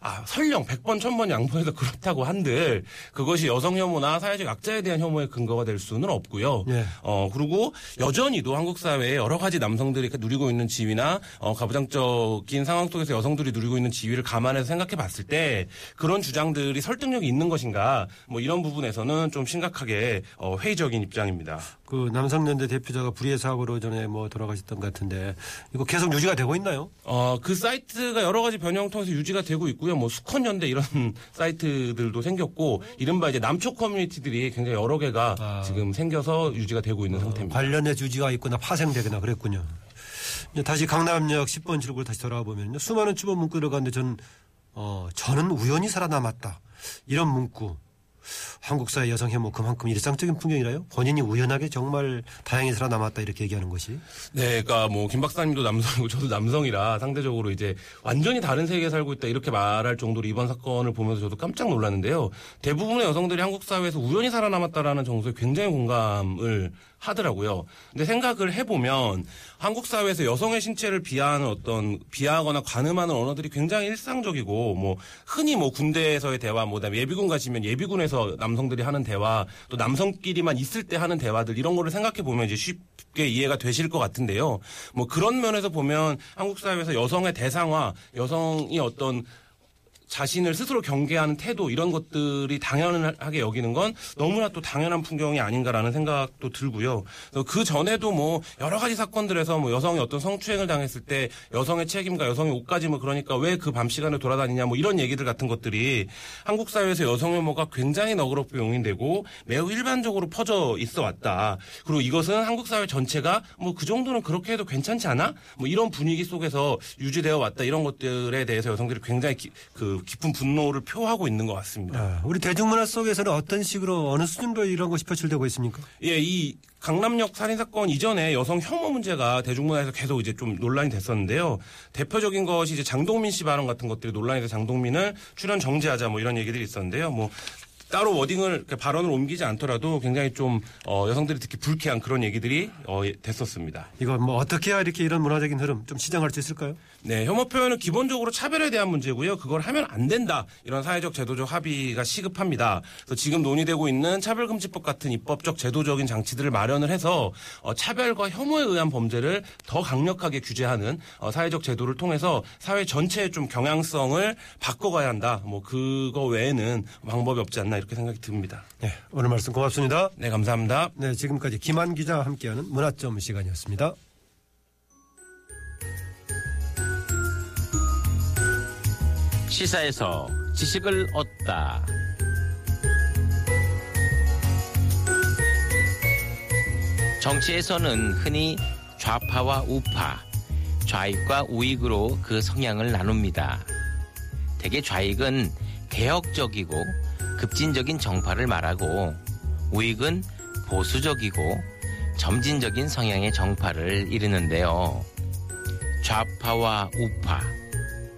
아, 설령 100번, 1000번 양보해서 그렇다고 한들 그것이 여성 혐오나 사회적 약자에 대한 혐오의 근거가 될 수는 없고요. 네. 어, 그리고 여전히도 한국 사회에 여러 가지 남성들이 누리고 있는 지위나 어, 가부장적인 상황 속에서 여성들이 누리고 있는 지위를 감안해서 생각해 봤을 때 그런 주장들이 설득력이 있는 것인가 뭐 이런 부분에서는 좀 심각하게 어, 회의적인 입장입니다. 그 남성연대 대표자가 불의의 사고로 전에 뭐 돌아가셨던 것 같은데 이거 계속 유지가 되고 있나요? 어, 그 사이트가 여러 가지 변형을 통해서 유지가 되고 있고요. 뭐 수컷연대 이런 사이트들도 생겼고 이른바 이제 남초 커뮤니티들이 굉장히 여러 개가 아. 지금 생겨서 유지가 되고 있는 상태입니다. 관련해 주지가 있거나 파생되거나 그랬군요. 다시 강남역 10번 출구를 다시 돌아와 보면요. 수많은 추모 문구를 가는데 전, 어, 저는 우연히 살아남았다. 이런 문구. 한국 사회 여성 혐오 그만큼 일상적인 풍경이라요. 본인이 우연하게 정말 다행히 살아남았다 이렇게 얘기하는 것이. 네, 그러니까 뭐 김 박사님도 남성이고 저도 남성이라 상대적으로 이제 완전히 다른 세계에 살고 있다 이렇게 말할 정도로 이번 사건을 보면서 저도 깜짝 놀랐는데요. 대부분의 여성들이 한국 사회에서 우연히 살아남았다라는 정서에 굉장히 공감을 하더라고요. 근데 생각을 해보면 한국 사회에서 여성의 신체를 비하하는 어떤 비하하거나 관음하는 언어들이 굉장히 일상적이고 뭐 흔히 뭐 군대에서의 대화, 뭐 그다음에 예비군 가시면 예비군에서 남성들이 하는 대화, 또 남성끼리만 있을 때 하는 대화들 이런 거를 생각해 보면 이제 쉽게 이해가 되실 것 같은데요. 뭐 그런 면에서 보면 한국 사회에서 여성의 대상화, 여성이 어떤 자신을 스스로 경계하는 태도 이런 것들이 당연하게 여기는 건 너무나 또 당연한 풍경이 아닌가라는 생각도 들고요. 그 전에도 뭐 여러 가지 사건들에서 뭐 여성이 어떤 성추행을 당했을 때 여성의 책임과 여성의 옷까지 뭐 그러니까 왜 그 밤 시간에 돌아다니냐 뭐 이런 얘기들 같은 것들이 한국 사회에서 여성 혐오가 굉장히 너그럽게 용인되고 매우 일반적으로 퍼져 있어 왔다. 그리고 이것은 한국 사회 전체가 뭐 그 정도는 그렇게 해도 괜찮지 않아? 뭐 이런 분위기 속에서 유지되어 왔다. 이런 것들에 대해서 여성들이 굉장히 기- 그 깊은 분노를 표하고 있는 것 같습니다. 아, 우리 대중문화 속에서는 어떤 식으로 어느 수준으로 이런 것이 표출되고 있습니까? 예, 이 강남역 살인 사건 이전에 여성 혐오 문제가 대중문화에서 계속 이제 좀 논란이 됐었는데요. 대표적인 것이 이제 장동민 씨 발언 같은 것들이 논란이 돼서 장동민을 출연 정지하자 뭐 이런 얘기들이 있었는데요. 뭐 따로 워딩을 발언을 옮기지 않더라도 굉장히 좀 어, 여성들이 특히 불쾌한 그런 얘기들이 어, 예, 됐었습니다. 이거 뭐 어떻게 해야 이렇게 이런 문화적인 흐름 좀 시정할 수 있을까요? 네, 혐오 표현은 기본적으로 차별에 대한 문제고요. 그걸 하면 안 된다. 이런 사회적 제도적 합의가 시급합니다. 그래서 지금 논의되고 있는 차별금지법 같은 입법적 제도적인 장치들을 마련을 해서 어, 차별과 혐오에 의한 범죄를 더 강력하게 규제하는 어, 사회적 제도를 통해서 사회 전체의 좀 경향성을 바꿔가야 한다. 뭐 그거 외에는 방법이 없지 않나 이렇게 생각이 듭니다. 네, 오늘 말씀 고맙습니다. 네, 감사합니다. 네, 지금까지 김한 기자와 함께하는 문화점 시간이었습니다. 시사에서 지식을 얻다. 정치에서는 흔히 좌파와 우파, 좌익과 우익으로 그 성향을 나눕니다. 대개 좌익은 개혁적이고 급진적인 정파를 말하고 우익은 보수적이고 점진적인 성향의 정파를 이르는데요. 좌파와 우파,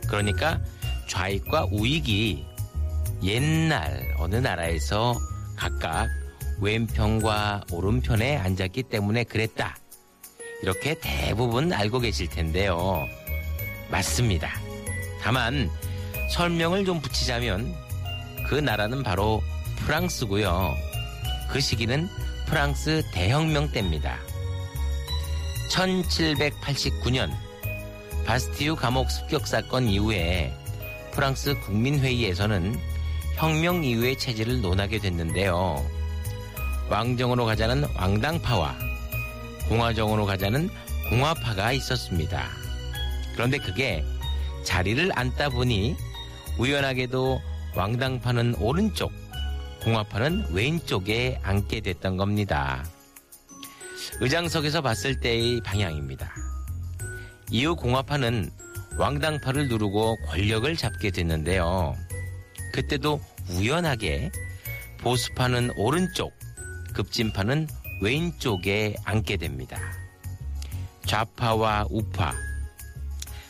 그러니까 좌익과 우익이 옛날 어느 나라에서 각각 왼편과 오른편에 앉았기 때문에 그랬다. 이렇게 대부분 알고 계실 텐데요. 맞습니다. 다만 설명을 좀 붙이자면 그 나라는 바로 프랑스고요. 그 시기는 프랑스 대혁명 때입니다. 1789년 바스티유 감옥 습격 사건 이후에 프랑스 국민회의에서는 혁명 이후의 체제를 논하게 됐는데요. 왕정으로 가자는 왕당파와 공화정으로 가자는 공화파가 있었습니다. 그런데 그게 자리를 앉다 보니 우연하게도 왕당파는 오른쪽, 공화파는 왼쪽에 앉게 됐던 겁니다. 의장석에서 봤을 때의 방향입니다. 이후 공화파는 왕당파를 누르고 권력을 잡게 됐는데요. 그때도 우연하게 보수파는 오른쪽, 급진파는 왼쪽에 앉게 됩니다. 좌파와 우파,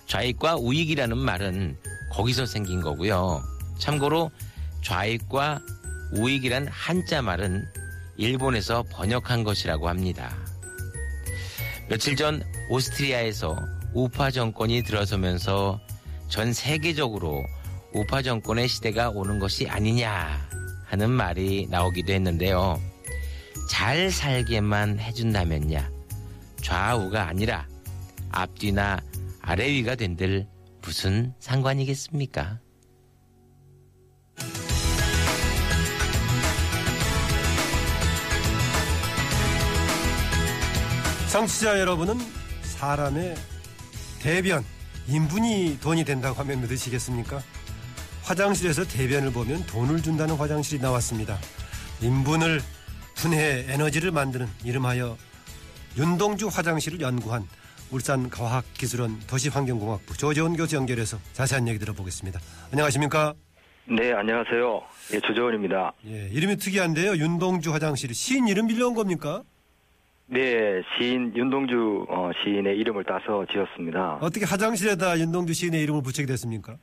좌익과 우익이라는 말은 거기서 생긴 거고요. 참고로 좌익과 우익이란 한자 말은 일본에서 번역한 것이라고 합니다. 며칠 전 오스트리아에서 우파 정권이 들어서면서 전 세계적으로 우파 정권의 시대가 오는 것이 아니냐 하는 말이 나오기도 했는데요. 잘 살게만 해준다면야 좌우가 아니라 앞뒤나 아래 위가 된들 무슨 상관이겠습니까? 청취자 여러분은 사람의 대변, 인분이 돈이 된다고 하면 믿으시겠습니까? 화장실에서 대변을 보면 돈을 준다는 화장실이 나왔습니다. 인분을 분해 에너지를 만드는 이름하여 윤동주 화장실을 연구한 울산과학기술원 도시환경공학부 조재원 교수 연결해서 자세한 얘기 들어보겠습니다. 안녕하십니까? 네, 안녕하세요. 예, 조재원입니다. 예, 이름이 특이한데요. 윤동주 화장실. 시인 이름 빌려온 겁니까? 네, 시인 윤동주 어, 시인의 이름을 따서 지었습니다. 어떻게 화장실에다 윤동주 시인의 이름을 붙이게 됐습니까?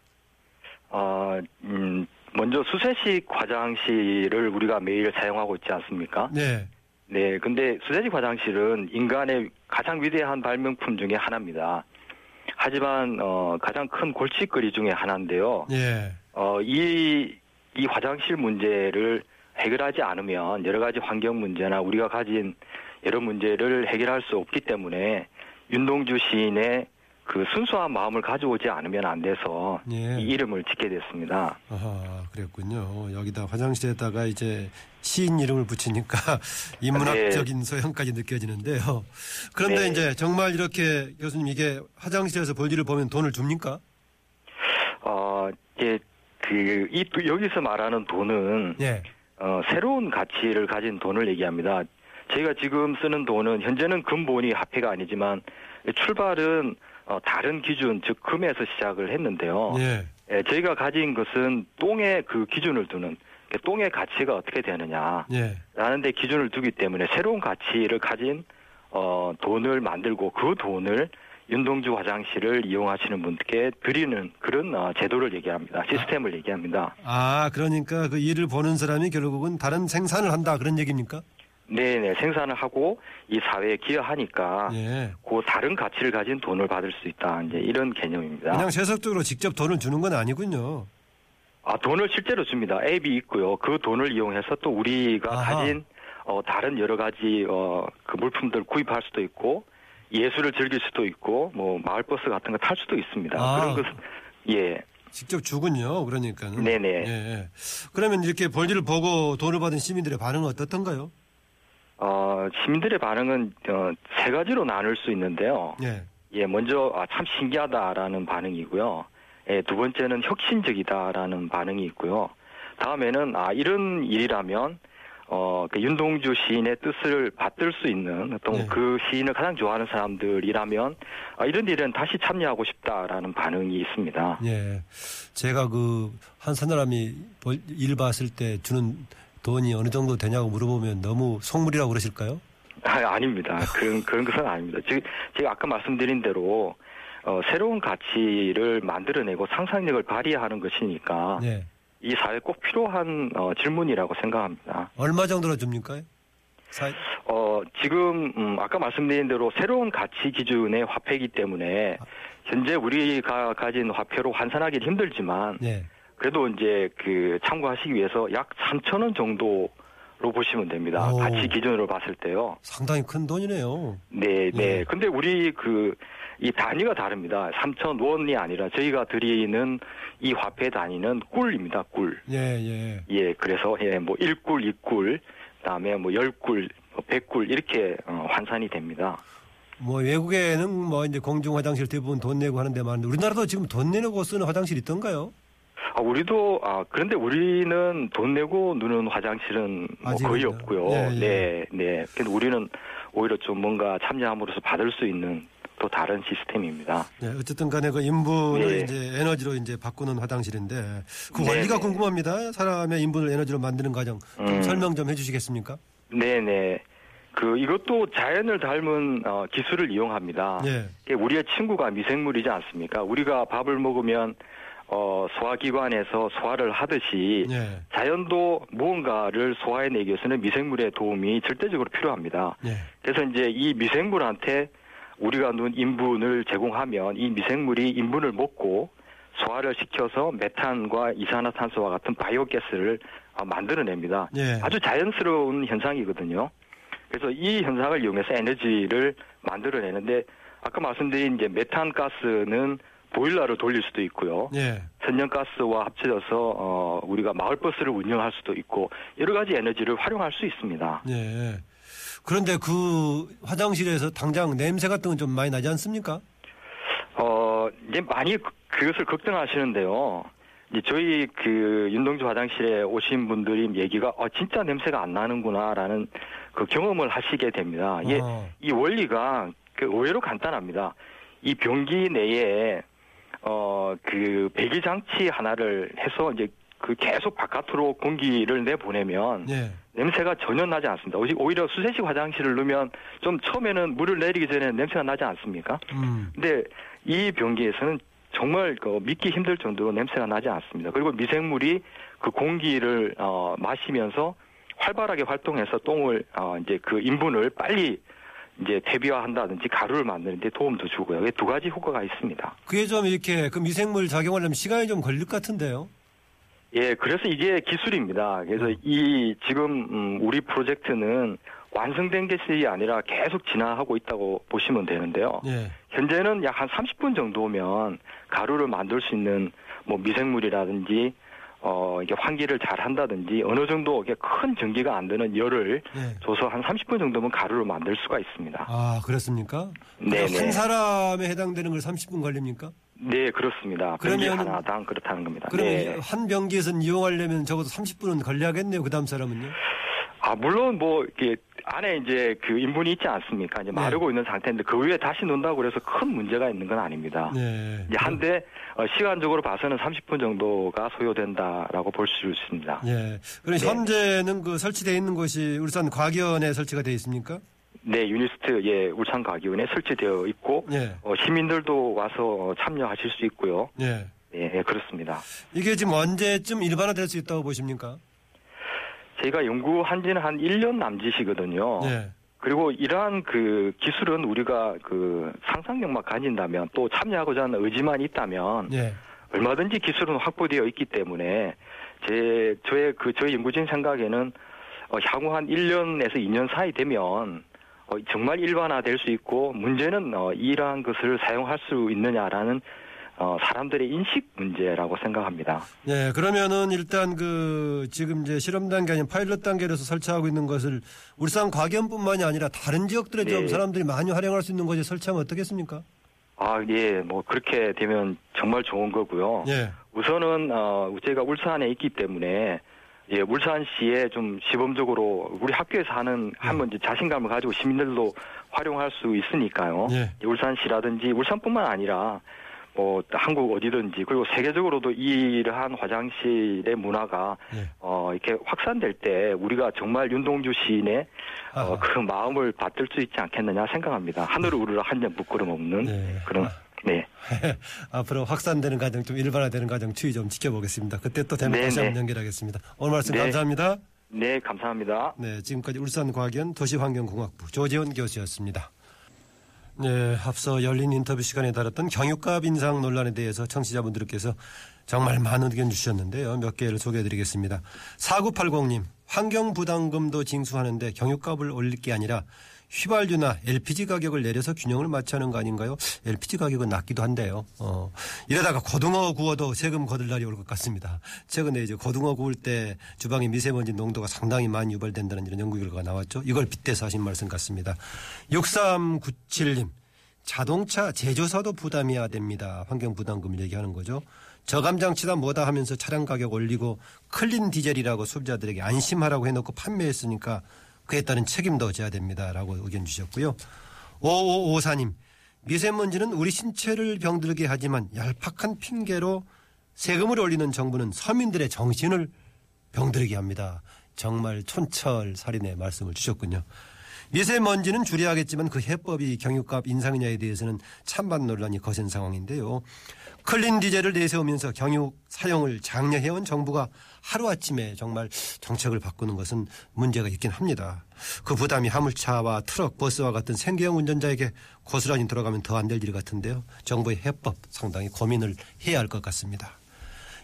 어, 음, 먼저 수세식 화장실을 우리가 매일 사용하고 있지 않습니까? 네. 네, 근데 수세식 화장실은 인간의 가장 위대한 발명품 중에 하나입니다. 하지만 어, 가장 큰 골칫거리 중에 하나인데요. 예. 어, 이, 이 화장실 문제를 해결하지 않으면 여러 가지 환경 문제나 우리가 가진 여러 문제를 해결할 수 없기 때문에 윤동주 시인의 그 순수한 마음을 가져오지 않으면 안 돼서 예. 이 이름을 짓게 됐습니다. 아하, 그랬군요. 여기다 화장실에다가 이제 시인 이름을 붙이니까 인문학적인 소양까지 느껴지는데요. 그런데 네. 이제 정말 이렇게 교수님 이게 화장실에서 볼일을 보면 돈을 줍니까? 어, 이제 그, 이, 여기서 말하는 돈은 예. 어, 새로운 가치를 가진 돈을 얘기합니다. 저희가 지금 쓰는 돈은 현재는 근본이 화폐가 아니지만 출발은 어, 다른 기준, 즉 금에서 시작을 했는데요. 예. 예, 저희가 가진 것은 똥의 그 기준을 두는 그 똥의 가치가 어떻게 되느냐라는 예. 데 기준을 두기 때문에 새로운 가치를 가진 어, 돈을 만들고 그 돈을 윤동주 화장실을 이용하시는 분께 드리는 그런 어, 제도를 얘기합니다. 시스템을 얘기합니다. 아, 그러니까 그 일을 보는 사람이 결국은 다른 생산을 한다 그런 얘기입니까? 네네 생산을 하고 이 사회에 기여하니까 예. 그 다른 가치를 가진 돈을 받을 수 있다 이제 이런 개념입니다. 그냥 세속적으로 직접 돈을 주는 건 아니군요. 아 돈을 실제로 줍니다. 앱이 있고요. 그 돈을 이용해서 또 우리가 아하. 가진 어, 다른 여러 가지 어, 그 물품들 구입할 수도 있고 예술을 즐길 수도 있고 뭐 마을버스 같은 거 탈 수도 있습니다. 아. 그런 것은 예 직접 주군요. 그러니까는. 네네. 예, 예. 그러면 이렇게 볼일을 보고 돈을 받은 시민들의 반응은 어떻던가요? 어, 시민들의 반응은 어, 세 가지로 나눌 수 있는데요. 예. 예, 먼저 아, 참 신기하다라는 반응이고요. 예, 두 번째는 혁신적이다라는 반응이 있고요. 다음에는 아 이런 일이라면 어, 그 윤동주 시인의 뜻을 받들 수 있는 또 네. 그 시인을 가장 좋아하는 사람들이라면 아, 이런 일은 다시 참여하고 싶다라는 반응이 있습니다. 예. 제가 그 한 사람이 볼- 일 봤을 때 주는 돈이 어느 정도 되냐고 물어보면 너무 속물이라고 그러실까요? 아, 아닙니다. 그런 그런 것은 아닙니다. 즉 제가 아까 말씀드린 대로 어, 새로운 가치를 만들어내고 상상력을 발휘하는 것이니까 예. 이 사회에 꼭 필요한 어, 질문이라고 생각합니다. 얼마 정도로 줍니까? 사, 어, 지금 음, 아까 말씀드린 대로 새로운 가치 기준의 화폐이기 때문에 현재 우리가 가진 화폐로 환산하기 힘들지만 예. 그래도 이제 그 참고하시기 위해서 약 3천 원 정도 로 보시면 됩니다. 오. 가치 기준으로 봤을 때요. 상당히 큰 돈이네요. 네, 네. 예. 근데 우리 그 이 단위가 다릅니다. 3천 원이 아니라 저희가 드리는 이 화폐 단위는 꿀입니다. 꿀. 예, 예. 예, 그래서 예, 뭐 1꿀, 2꿀, 그다음에 뭐 10꿀, 100꿀 이렇게 어, 환산이 됩니다. 뭐 외국에는 뭐 이제 공중 화장실 대부분 돈 내고 하는데 많은데 우리나라도 지금 돈 내고 쓰는 화장실 있던가요? 아, 우리도 아 그런데 우리는 돈 내고 누는 화장실은 뭐 거의? 없고요. 예, 예. 네, 네. 근데 우리는 오히려 좀 뭔가 참여함으로써 받을 수 있는 또 다른 시스템입니다. 네, 어쨌든 간에 그 인분을 네. 이제 에너지로 이제 바꾸는 화장실인데 그 네, 원리가 네. 궁금합니다. 사람의 인분을 에너지로 만드는 과정 좀 음. 설명 좀 해주시겠습니까? 네, 네. 그 이것도 자연을 닮은 어, 기술을 이용합니다. 예, 이게 우리의 친구가 미생물이지 않습니까? 우리가 밥을 먹으면 어, 소화기관에서 소화를 하듯이 예. 자연도 무언가를 소화해내기 위해서는 미생물의 도움이 절대적으로 필요합니다. 예. 그래서 이제 이 미생물한테 우리가 넣은 인분을 제공하면 이 미생물이 인분을 먹고 소화를 시켜서 메탄과 이산화탄소와 같은 바이오 가스를 아, 만들어냅니다. 예. 아주 자연스러운 현상이거든요. 그래서 이 현상을 이용해서 에너지를 만들어내는데 아까 말씀드린 이제 메탄 가스는 보일러를 돌릴 수도 있고요. 예. 천연가스와 합쳐져서 어, 우리가 마을버스를 운영할 수도 있고 여러 가지 에너지를 활용할 수 있습니다. 예. 그런데 그 화장실에서 당장 냄새 같은 건 좀 많이 나지 않습니까? 어, 이제 많이 그- 그것을 걱정하시는데요. 이제 저희 그 윤동주 화장실에 오신 분들이 얘기가 어, 진짜 냄새가 안 나는구나라는 그 경험을 하시게 됩니다. 이게 어. 이 원리가 그 의외로 간단합니다. 이 변기 내에 어 그 배기 장치 하나를 해서 이제 그 계속 바깥으로 공기를 내보내면 예. 냄새가 전혀 나지 않습니다. 오히- 오히려 수세식 화장실을 넣으면 좀 처음에는 물을 내리기 전에 냄새가 나지 않습니까? 음. 근데 이 변기에서는 정말 그 믿기 힘들 정도로 냄새가 나지 않습니다. 그리고 미생물이 그 공기를 어, 마시면서 활발하게 활동해서 똥을 어, 이제 그 인분을 빨리 이제 대비화한다든지 가루를 만드는데 도움도 주고요. 이게 두 가지 효과가 있습니다. 그게 좀 이렇게 그 미생물 작용하려면 시간이 좀 걸릴 것 같은데요. 예, 그래서 이게 기술입니다. 그래서 이 지금 음, 우리 프로젝트는 완성된 것이 아니라 계속 진화하고 있다고 보시면 되는데요. 예. 현재는 약 한 30분 정도면 가루를 만들 수 있는 뭐 미생물이라든지 어 이게 환기를 잘 한다든지 어느 정도 이게 큰 전기가 안 드는 열을 예. 줘서 한 30분 정도면 가루를 만들 수가 있습니다. 아, 그렇습니까? 네, 한 네. 사람에 해당되는 걸 30분 걸립니까? 네, 그렇습니다. 변기 그러면은- 하나당 그렇다는 겁니다. 그러면 네. 한 병기에서는 이용하려면 적어도 30분은 걸려야겠네요. 그 다음 사람은요? 아, 물론 뭐 이게 안에 이제 그 인분이 있지 않습니까? 이제 네. 마르고 있는 상태인데 그 위에 다시 놓는다고 그래서 큰 문제가 있는 건 아닙니다. 네. 이제 한데 어, 시간적으로 봐서는 30분 정도가 소요된다라고 볼 수 있습니다. 예. 그럼 네. 현재는 그 설치되어 있는 곳이 울산 과기원에 설치가 되어 있습니까? 네, 유니스트 예 울산 과기원에 설치되어 있고 예. 어, 시민들도 와서 참여하실 수 있고요. 예. 예, 예, 그렇습니다. 이게 지금 언제쯤 일반화될 수 있다고 보십니까? 저희가 연구한 지는 한 1년 남짓이거든요. 예. 그리고 이러한 그 기술은 우리가 그 상상력만 가진다면 또 참여하고자 하는 의지만 있다면 예. 얼마든지 기술은 확보되어 있기 때문에 제 저의 그 저희 연구진 생각에는 어, 향후 한 1년에서 2년 사이 되면 어, 정말 일반화될 수 있고 문제는 어, 이러한 것을 사용할 수 있느냐라는 어, 사람들의 인식 문제라고 생각합니다. 예, 그러면은 일단 그 지금 이제 실험 단계 아닌 파일럿 단계로서 설치하고 있는 것을 울산 과견뿐만이 아니라 다른 지역들에 좀 네. 사람들이 많이 활용할 수 있는 곳에 설치하면 어떻겠습니까? 아, 예, 뭐 그렇게 되면 정말 좋은 거고요. 예. 우선은 어 제가 울산에 있기 때문에 예 울산시에 좀 시범적으로 우리 학교에서 하는 한번 이제 자신감을 가지고 시민들도 활용할 수 있으니까요. 예. 울산시라든지 울산뿐만 아니라 뭐 한국 어디든지 그리고 세계적으로도 이러한 화장실의 문화가 예. 어 이렇게 확산될 때 우리가 정말 윤동주 시인의 어, 아하. 그 마음을 받들 수 있지 않겠느냐 생각합니다. 하늘을 우르르 한점 부끄럼 없는 네. 그런 네. 앞으로 확산되는 과정 좀 일반화되는 과정 추이 좀 지켜보겠습니다. 그때 또 네, 다시 네. 한번 연결하겠습니다. 오늘 말씀 네. 감사합니다. 네, 감사합니다. 네, 지금까지 울산과기원 도시환경공학부 조재원 교수였습니다. 네, 앞서 열린 인터뷰 시간에 다뤘던 경유값 인상 논란에 대해서 청취자분들께서 정말 많은 의견 주셨는데요. 몇 개를 소개해드리겠습니다. 4980님, 환경부담금도 징수하는데 경유값을 올릴 게 아니라 휘발유나 LPG 가격을 내려서 균형을 맞추는 거 아닌가요? LPG 가격은 낮기도 한데요. 어, 이러다가 고등어 구워도 세금 거둘 날이 올 것 같습니다. 최근에 이제 고등어 구울 때 주방의 미세먼지 농도가 상당히 많이 유발된다는 이런 연구 결과가 나왔죠. 이걸 빗대서 하신 말씀 같습니다. 6397님. 자동차 제조사도 부담해야 됩니다. 환경 부담금을 얘기하는 거죠. 저감 장치다 뭐다 하면서 차량 가격 올리고 클린 디젤이라고 소비자들에게 안심하라고 해놓고 판매했으니까 그에 따른 책임도 져야 됩니다라고 의견 주셨고요. 5554님 미세먼지는 우리 신체를 병들게 하지만 얄팍한 핑계로 세금을 올리는 정부는 서민들의 정신을 병들게 합니다. 정말 촌철살인의 말씀을 주셨군요. 미세먼지는 줄여야겠지만 그 해법이 경유값 인상이냐에 대해서는 찬반 논란이 거센 상황인데요. clean 디젤을 내세우면서 경유 사용을 장려해온 정부가 하루아침에 정말 정책을 바꾸는 것은 문제가 있긴 합니다. 그 부담이 화물차와 트럭, 버스와 같은 생계형 운전자에게 고스란히 들어가면 더 안 될 일 같은데요. 정부의 해법 상당히 고민을 해야 할 것 같습니다.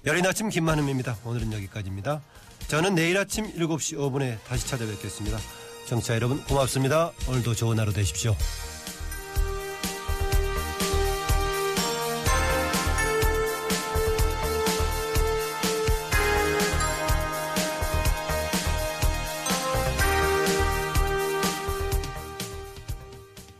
열린 아침 김만음입니다. 오늘은 여기까지입니다. 저는 내일 아침 7시 5분에 다시 찾아뵙겠습니다. 정치자 여러분 고맙습니다. 오늘도 좋은 하루 되십시오.